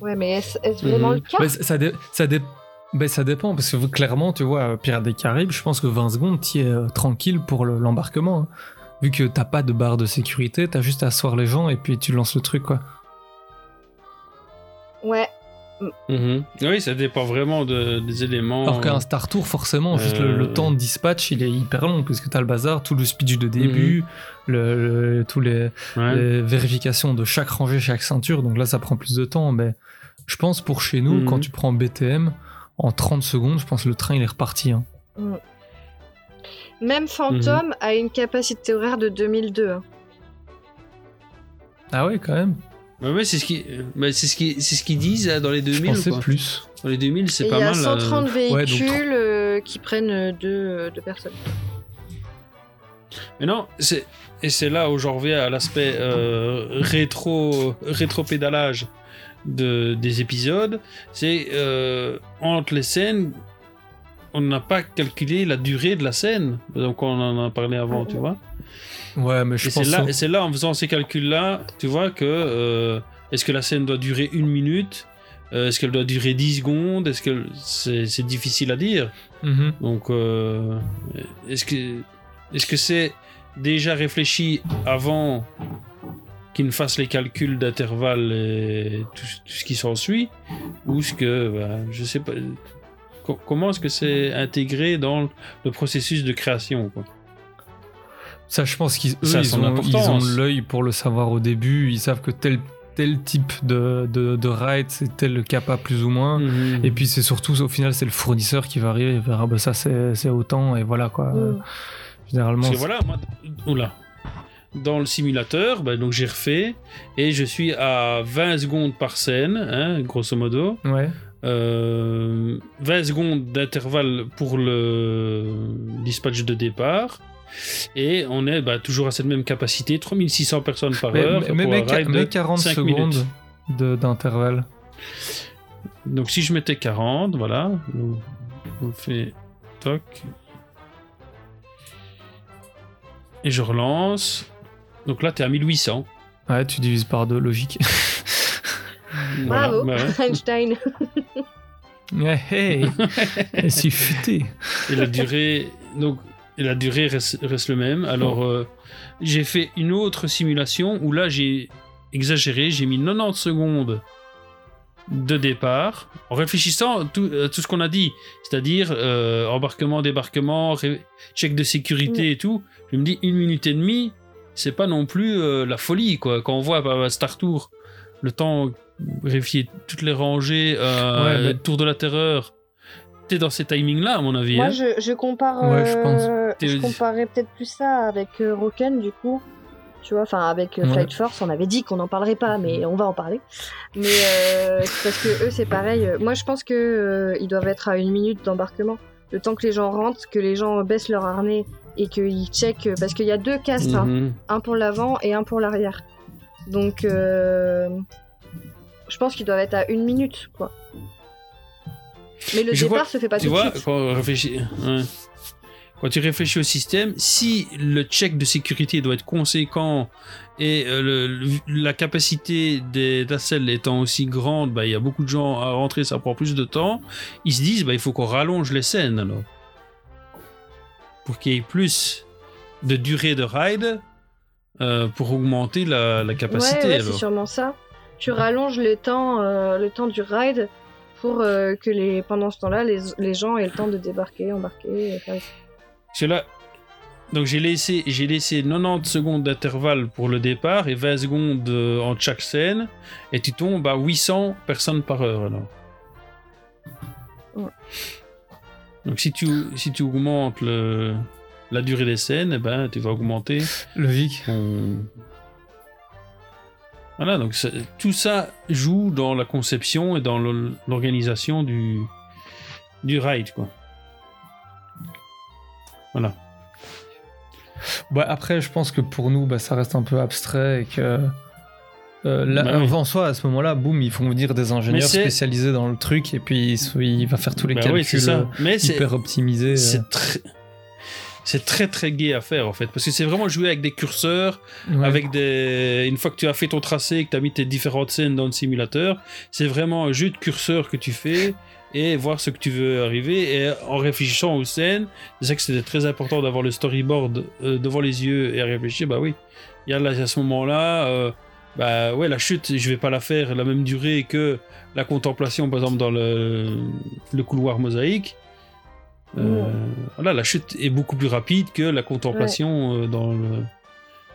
Ouais, mais est-ce vraiment Mhm. le cas? Mais ça, ça, dé- ça, dé- ça dépend, parce que clairement, tu vois, Pirates des Caraïbes, je pense que 20 secondes, t'y es euh, tranquille pour le- l'embarquement. hein. Vu que t'as pas de barre de sécurité, t'as juste à asseoir les gens et puis tu lances le truc, quoi. Ouais, Mhm. Oui, ça dépend vraiment de- des éléments. Alors qu'un Star Tour, forcément, juste le, le Euh. temps de dispatch, il est hyper long, parce que t'as le bazar, tout le speech de début, le, le- tous les, Ouais. les vérifications de chaque rangée, chaque ceinture, donc là ça prend plus de temps, mais je pense pour chez nous, Mhm. quand tu prends BTM, en 30 secondes, je pense que le train il est reparti. hein. même Phantom Mhm. a une capacité horaire de 2002. hein. Ah ouais, quand même. Ouais, ouais, c'est ce qui, bah, c'est ce qui, c'est ce qu'ils disent hein, dans les Je 2000. pensais quoi. plus. Dans les 2000, Et c'est il pas y a mal. 130 euh. Ouais, donc véhicules euh, qui prennent euh, deux, deux personnes. Mais non, c'est et c'est là où j'en reviens à l'aspect euh, rétro rétro pédalage de des épisodes. C'est euh, entre les scènes, on n'a pas calculé la durée de la scène. Donc on en a parlé avant, tu vois. Ouais, mais je Et c'est pense là, que- et c'est là, en faisant ces calculs-là, tu vois que euh, est-ce que la scène doit durer une minute? Euh, Est-ce qu'elle doit durer 10 secondes? Est-ce que c'est c'est difficile à dire. Mhm. Donc, euh, est-ce que est-ce que c'est déjà réfléchi avant qu'ils ne fassent les calculs d'intervalle et tout, tout ce qui s'ensuit? Ou est-ce que, bah, je sais pas, co- comment est-ce que c'est intégré dans le processus de création quoi? Ça, je pense qu'ils eux, ils ont, l'œil pour le savoir au début. Ils savent que tel, tel type de, de, de ride, c'est tel capa plus ou moins. Mhm. Et puis c'est surtout, au final, c'est le fournisseur qui va arriver et verra, bah, ça c'est autant, et voilà quoi. Généralement. Parce que c'est- voilà, moi, oula. Dans le simulateur, bah, donc j'ai refait et je suis à 20 secondes par scène, hein, grosso modo. Ouais. Euh, 20 secondes d'intervalle pour le dispatch de départ. Et on est bah, toujours à cette même capacité, 3600 personnes par Mais, heure. mais- pour mais- un ride mais de 40 5 secondes d'intervalle. Donc si je mettais 40, voilà, on, fait toc. Et je relance. Donc là, tu es à 1800. Ouais, tu divises par deux, logique. Voilà, Bravo, bah ouais. Einstein. Ouais, hey Et si futé Et la durée, donc, et la durée reste, reste le même. Alors, euh, j'ai fait une autre simulation où là, j'ai exagéré. J'ai mis 90 secondes de départ en réfléchissant à tout, à tout ce qu'on a dit, c'est-à-dire euh, embarquement, débarquement, check de sécurité et tout. Je me dis une minute et demie, c'est pas non plus euh, la folie quoi. Quand on voit bah, Star Tour, le temps vérifier toutes les rangées, euh, Ouais, mais- le tour de la terreur. T'es dans ces timings-là, à mon avis. Moi, hein. je, je compare. Ouais, je pense. euh, je comparais peut-être plus ça avec euh, Rocken, du coup. Tu vois, enfin avec euh, Ouais. Flight Force, on avait dit qu'on n'en parlerait pas, mais on va en parler. Mais euh, parce que eux, c'est pareil. Moi, je pense que euh, ils doivent être à une minute d'embarquement. Le temps que les gens rentrent, que les gens baissent leur harnais et qu'ils checkent, parce qu'il y a deux castes, hein, Mhm. un pour l'avant et un pour l'arrière. Donc, euh, je pense qu'ils doivent être à une minute, quoi. Mais le Je départ vois- se fait pas tu tout vois, de suite. quand, on réfléchit- ouais. quand tu réfléchis au système, si le check de sécurité doit être conséquent et euh, le- la capacité des nacelles étant aussi grande, bah, il y a beaucoup de gens à rentrer, ça prend plus de temps. Ils se disent, bah, il faut qu'on rallonge les scènes alors. Pour qu'il y ait plus de durée de ride euh, pour augmenter la, la capacité. ouais, ouais, c'est sûrement ça. Tu rallonges le temps, euh, le temps du ride pour euh, que les, pendant ce temps-là, les, les gens aient le temps de débarquer, embarquer. Que là, donc j'ai laissé, j'ai laissé 90 secondes d'intervalle pour le départ et 20 secondes euh, en chaque scène, et tu tombes à 800 personnes par heure alors. Ouais. Donc si tu, si tu augmentes le, la durée des scènes, eh ben, tu vas augmenter Logique. ton- Voilà, donc tout ça joue dans la conception et dans l'organisation du, du ride, quoi. Voilà. Bah, après, je pense que pour nous, bah, ça reste un peu abstrait et que. euh, là, Bah oui. En soi, à ce moment-là, boum, ils font venir des ingénieurs spécialisés dans le truc et puis il, va faire tous les Bah calculs oui, euh, hyper optimisés. euh. c'est très c'est très très gai à faire en fait. Parce que c'est vraiment jouer avec des curseurs Ouais. avec des une fois que tu as fait ton tracé et que tu as mis tes différentes scènes dans le simulateur c'est vraiment un jeu de curseur que tu fais et voir ce que tu veux arriver. Et en réfléchissant aux scènes c'est ça que c'était très important d'avoir le storyboard euh, devant les yeux et à réfléchir. Bah oui il y a là à ce moment là bah ouais la chute je vais pas la faire la même durée que la contemplation par exemple dans le, le couloir mosaïque euh, voilà, la chute est beaucoup plus rapide que la contemplation euh, dans le.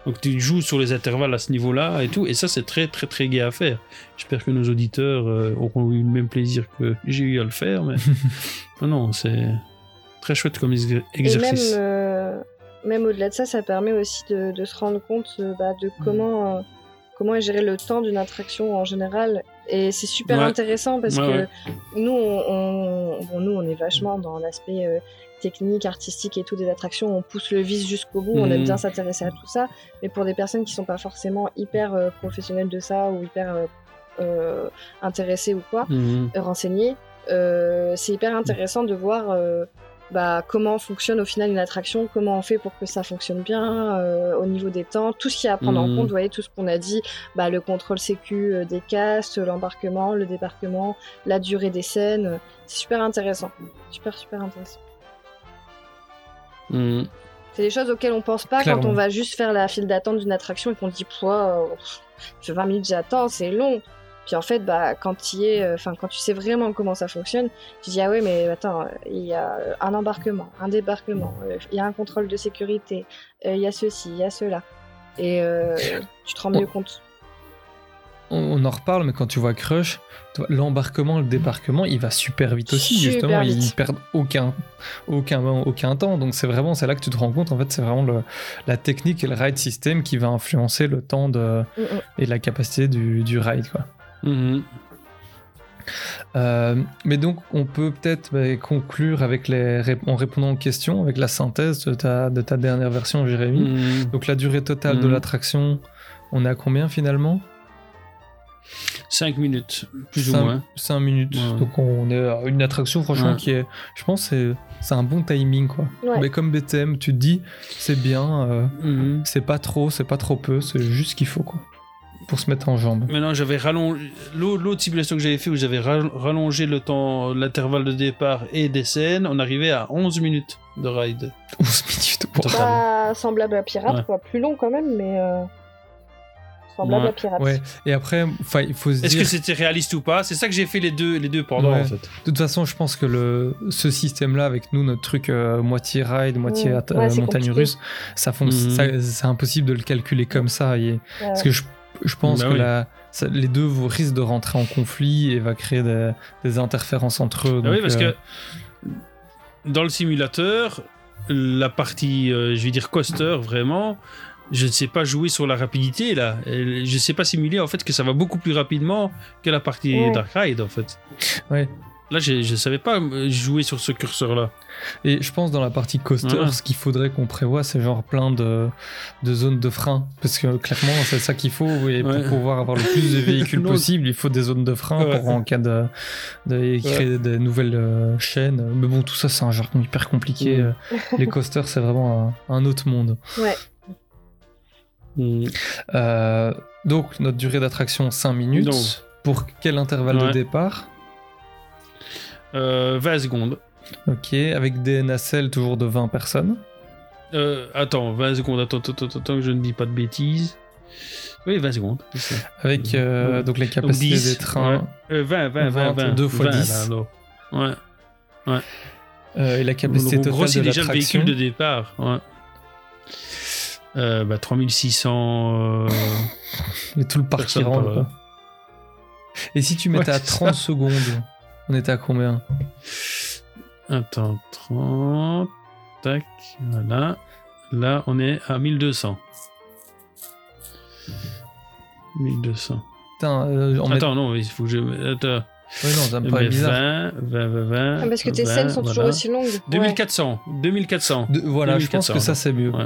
Donc tu joues sur les intervalles à ce niveau-là et tout, et ça c'est très très très gai à faire. J'espère que nos auditeurs euh, auront eu le même plaisir que j'ai eu à le faire, mais non, non, c'est très chouette comme exer- Et même, exercice. euh, même au-delà de ça, ça permet aussi de, de se rendre compte euh, bah, de comment, euh, comment est géré le temps d'une attraction en général. Et c'est super Ouais. intéressant parce Ouais, que nous, on, on- bon, nous, on est vachement dans l'aspect euh, technique, artistique et tout des attractions. On pousse le vice jusqu'au bout. On Mhm. aime bien s'intéresser à tout ça. Mais pour des personnes qui sont pas forcément hyper euh, professionnelles de ça ou hyper euh, intéressées ou quoi, Mhm. renseigner, euh, c'est hyper intéressant de voir bah, comment fonctionne au final une attraction, comment on fait pour que ça fonctionne bien euh, au niveau des temps, tout ce qu'il y a à prendre en Mhm. compte, vous voyez, tout ce qu'on a dit, bah, le contrôle sécu euh, des castes, l'embarquement, le débarquement, la durée des scènes, c'est super intéressant, super super intéressant. Mhm. C'est des choses auxquelles on pense pas Clairement. quand on va juste faire la file d'attente d'une attraction et qu'on dit Pouah, euh, pff, 20 minutes j'attends, c'est long. Puis en fait, bah, quand, euh, enfin, quand tu sais vraiment comment ça fonctionne, tu dis Ah ouais, mais attends, euh, il y a euh, un embarquement, un débarquement, il y a un contrôle de sécurité, il y a ceci, il y a cela. Et euh, tu te rends mieux compte. on, on en reparle, mais quand tu vois Crush, l'embarquement, le débarquement, il va super vite aussi. Super justement, vite. ils perdent aucun, aucun, aucun temps. Donc c'est vraiment, c'est là que tu te rends compte. En fait, c'est vraiment le- la technique et le ride system qui va influencer le temps de, Mm, mm. et la capacité du, du ride, quoi. Mhm. Euh, mais donc, on peut peut-être bah, conclure avec les, rép- en répondant aux questions, avec la synthèse de ta, de ta dernière version, Jérémy. Mhm. Donc, la durée totale de Mhm. l'attraction, on est à combien finalement? 5 minutes, plus ou moins. cinq minutes. Ouais. Donc, on est à une attraction, franchement, Ouais. qui est. Je pense que c'est- c'est un bon timing, quoi. Ouais. Mais comme BTM, tu te dis, c'est bien, euh, c'est pas trop, c'est pas trop peu, c'est juste ce qu'il faut, quoi. Pour se mettre en jambe. Maintenant, j'avais rallongé l'au- l'autre simulation que j'avais fait où j'avais ra- rallongé le temps, l'intervalle de départ et des scènes, on arrivait à 11 minutes de ride. 11 minutes. Total. Pas semblable à Pirate, Ouais. quoi. Plus long quand même, mais euh, semblable Ouais. à Pirate. Ouais. Et après, enfin, il faut se Est-ce dire. que c'était réaliste ou pas? C'est ça que j'ai fait les deux, les deux pendant Ouais. en fait. De toute façon, je pense que le, ce système-là, avec nous, notre truc euh, moitié ride, moitié Mm. euh, montagne compliqué. russe, ça fonctionne. Mhm. ça- C'est impossible de le calculer comme ça. et- Ouais. Parce que je, je pense Bah que oui. la- ça- les deux risquent de rentrer en conflit et va créer des, des interférences entre eux. Ah oui, parce euh, que dans le simulateur, la partie, euh, je vais dire coaster, vraiment, je ne sais pas jouer sur la rapidité là. Je ne sais pas simuler en fait que ça va beaucoup plus rapidement que la partie Ouais. Dark Ride en fait. Ouais. Là, je ne savais pas euh, jouer sur ce curseur là. Et je pense dans la partie coaster, Ouais. ce qu'il faudrait qu'on prévoit, c'est genre plein de, de zones de frein. Parce que clairement, c'est ça qu'il faut. Et Ouais. pour pouvoir avoir le plus de véhicules possible, il faut des zones de frein Ouais. pour en cas de, de créer des nouvelles euh, chaînes. Mais bon, tout ça, c'est un jargon hyper compliqué. Mm. Euh, Les coasters, c'est vraiment un, un autre monde. Ouais. Euh, donc, notre durée d'attraction, 5 minutes. Donc. Pour quel intervalle de départ? Euh, 20 secondes. Ok, avec des nacelles toujours de 20 personnes. Euh, attends, 20 secondes. Attends, attends, attends, attends, que je ne dis pas de bêtises. Oui, 20 secondes. Avec euh, Ouais. donc la Donc capacité 10, des trains. ouais. Euh, 20, 20, 20, 20. 22 fois 20, 10. là. Ouais. euh, et la capacité Donc, en gros, totale c'est de déjà le véhicule de départ. Ouais. Euh, bah, 3600. euh, Et tout le parc qui rentre. Et si tu mettais Ouais, à c'est 30 secondes, on était à combien? Attends, 30. Tac, voilà. Là, on est à 1200. 1200. Putain, euh, on met- Attends, non, il faut que je. Attends. Ouais, non, ça me paraît bizarre. 20, 20, 20, 20. Ah, parce que tes 20, scènes sont voilà. toujours aussi longues. Ouais. 2400. 2400. De- voilà, je pense 2400, que ça c'est mieux. Ouais.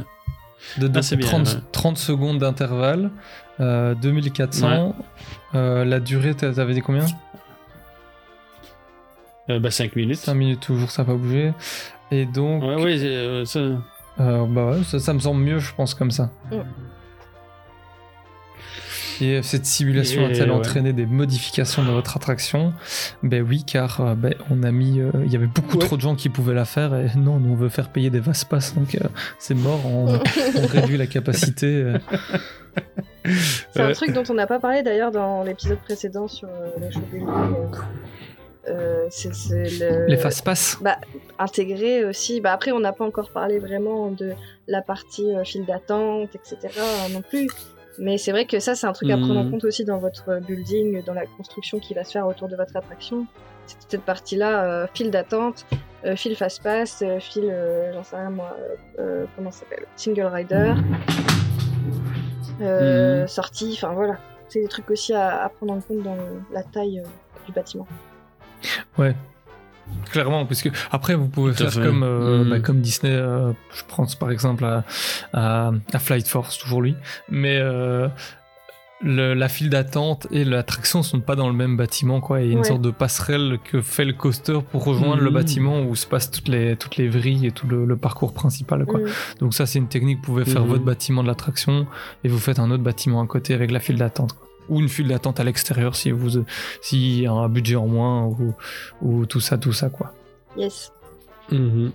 De, de Ah, c'est bien, 30, ouais. 30 secondes d'intervalle, euh, 2400. euh, la durée, t'a- t'avais dit combien? Euh, bah, 5 minutes. 5 minutes toujours, ça n'a pas bougé. Et donc, Ouais, ouais, euh, ça. euh, bah ouais, ça, ça me semble mieux, je pense, comme ça. Et cette simulation a-t-elle ouais. entraîné des modifications dans votre attraction? Ben oui, car euh, ben, on a mis, euh, il y avait beaucoup Ouais. trop de gens qui pouvaient la faire et non, nous on veut faire payer des Vaspas, donc euh, c'est mort, on, on réduit la capacité. euh. C'est un truc dont on n'a pas parlé d'ailleurs dans l'épisode précédent sur euh, les show building. Euh, c'est c'est le... Les Fastpass bah, intégrer aussi. Bah, après, on n'a pas encore parlé vraiment de la partie euh, file d'attente, etc. non plus. Mais c'est vrai que ça, c'est un truc à prendre en compte aussi dans votre building, dans la construction qui va se faire autour de votre attraction. C'est toute cette partie-là, euh, file d'attente, file fast-pass, file, j'en sais rien moi, comment ça s'appelle Single rider, Mhm. sortie, enfin voilà. C'est des trucs aussi à, à prendre en compte dans la taille du bâtiment. Ouais. Clairement, parce que après vous pouvez faire fait. comme, euh, Mm. bah, comme Disney, euh, je pense par exemple à, à, à Flight Force, toujours lui, mais euh, le- la file d'attente et l'attraction sont pas dans le même bâtiment, quoi. Il y a une Ouais. sorte de passerelle que fait le coaster pour rejoindre le Mm. bâtiment où se passent toutes les, toutes les vrilles et tout le, le parcours principal, quoi. Mm. Donc ça c'est une technique, vous pouvez faire Mhm. votre bâtiment de l'attraction et vous faites un autre bâtiment à côté avec la file d'attente. quoi. Ou une file d'attente à l'extérieur si vous si y a un budget en moins ou, ou tout ça, tout ça quoi. Yes. Mhm.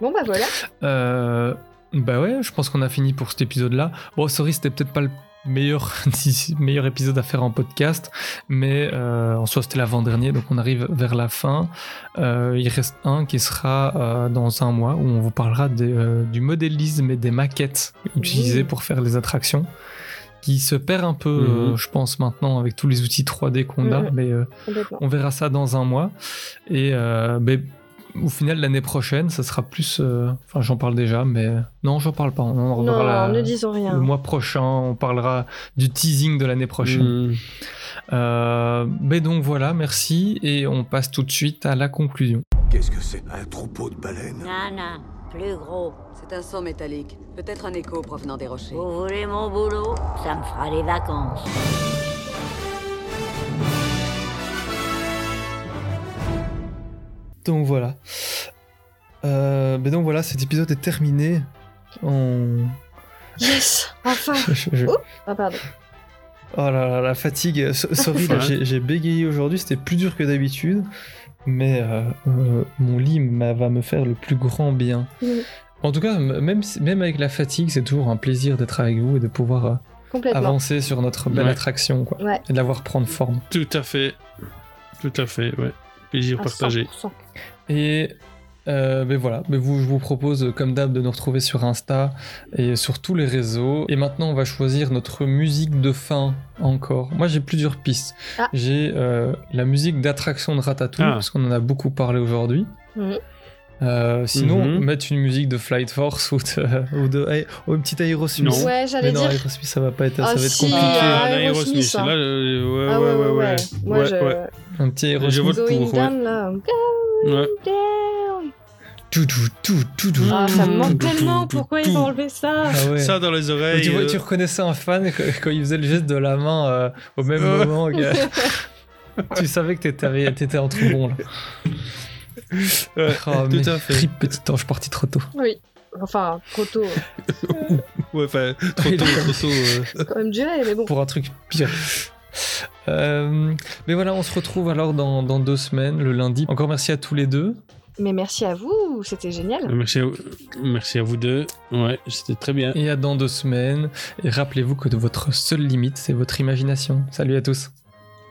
Bon bah voilà. Euh, bah ouais, je pense qu'on a fini pour cet épisode-là. Bon, sorry, c'était peut-être pas le meilleur, meilleur épisode à faire en podcast, mais euh, en soi c'était l'avant-dernier, donc on arrive vers la fin. Euh, il reste un qui sera euh, dans un mois où on vous parlera des, euh, du modélisme et des maquettes utilisées pour faire les attractions. Qui se perd un peu, Mhm. euh, je pense, maintenant avec tous les outils 3D qu'on a, Mhm. mais euh, on verra ça dans un mois. Et euh, au final, l'année prochaine, ça sera plus. euh, Enfin, j'en parle déjà, mais non, j'en parle pas. On en la- ne disons rien. le mois prochain. On parlera du teasing de l'année prochaine. Mhm. Euh, mais donc voilà, merci. Et on passe tout de suite à la conclusion. Qu'est-ce que c'est Un troupeau de baleines Non, non, plus gros. C'est un son métallique. Peut-être un écho provenant des rochers. Vous voulez mon boulot? Ça me fera les vacances. Donc voilà. Euh, mais donc voilà, cet épisode est terminé. On... Yes Enfin je- je- Oh pardon. Oh là là, la fatigue. So- Sorry, j'ai bégayé aujourd'hui, c'était plus dur que d'habitude. Mais euh, euh, mon lit va me faire le plus grand bien. En tout cas, même, si- même avec la fatigue, c'est toujours un plaisir d'être avec vous et de pouvoir euh, avancer sur notre belle Ouais. attraction. Quoi, Ouais. Et de la voir prendre forme. Tout à fait. Tout à fait, ouais. Plaisir À partagé. 100%. Et euh, ben voilà, ben vous, je vous propose comme d'hab de nous retrouver sur Insta et sur tous les réseaux. Et maintenant, on va choisir notre musique de fin encore. Moi, j'ai plusieurs pistes. Ah. J'ai euh, la musique d'attraction de Ratatouille, Ah. parce qu'on en a beaucoup parlé aujourd'hui. Euh, sinon, Mhm. mettre une musique de Flight Force ou de, ou de ou une petite Aerosmith. Non. Ouais, Mais j'allais non, dire. Aerosmith, ça va pas être, Ah, ça va être si, compliqué. ah, Ah, Aerosmith, Aerosmith, hein. là, ouais, Ah ouais, ouais, ouais. Moi, Ouais, je... ouais. Un petit Je Aerosmith. vote Going pour, ouais. down, là. Ouais. Tout, tout, tout, tout, tout. Ah, ça me manque tout, tellement. tout, Pourquoi tout. ils ont enlevé ça Ah ouais. Ça dans les oreilles. tu, vois, euh, tu reconnaissais un fan quand, il faisait le geste de la main euh, au même Ouais. moment. tu savais que t'étais, t'étais en trou bon là. Ouais, Oh, tout à fait. Rip petit ange parti trop tôt. Oui. Enfin, trop tôt. Ouais, enfin, trop tôt, trop tôt. euh. C'est quand même duré, mais bon. Pour un truc pire. Euh, mais voilà, on se retrouve alors dans, dans deux semaines, le lundi. Encore merci à tous les deux. Mais merci à vous, c'était génial. Merci à, vous- merci à vous deux. Ouais, c'était très bien. Et à dans deux semaines. Et rappelez-vous que de votre seule limite, c'est votre imagination. Salut à tous.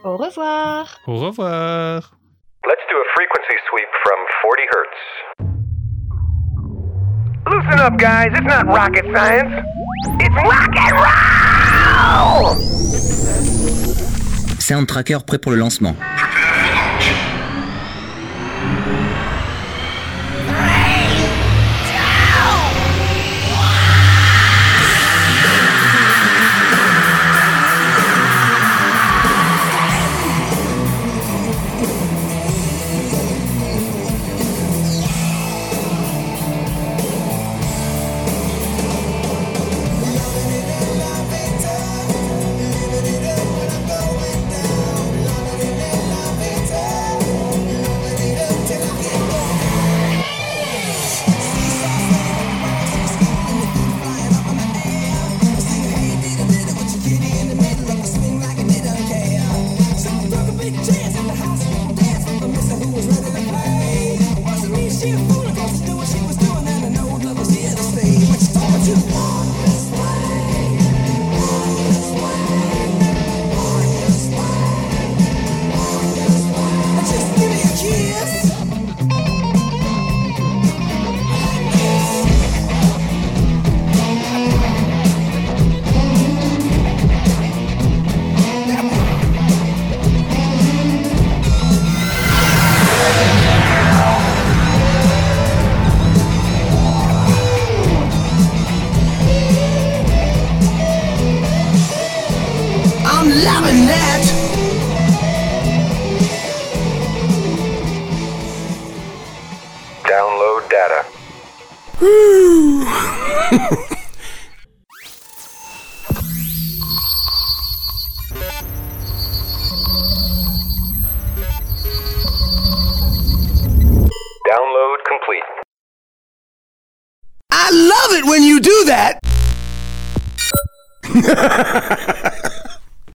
Au revoir. Au revoir. Let's do a frequency sweep from 40 hertz. Loosen up, guys. It's not rocket science. It's rock and roll! Soundtracker prêt pour le lancement.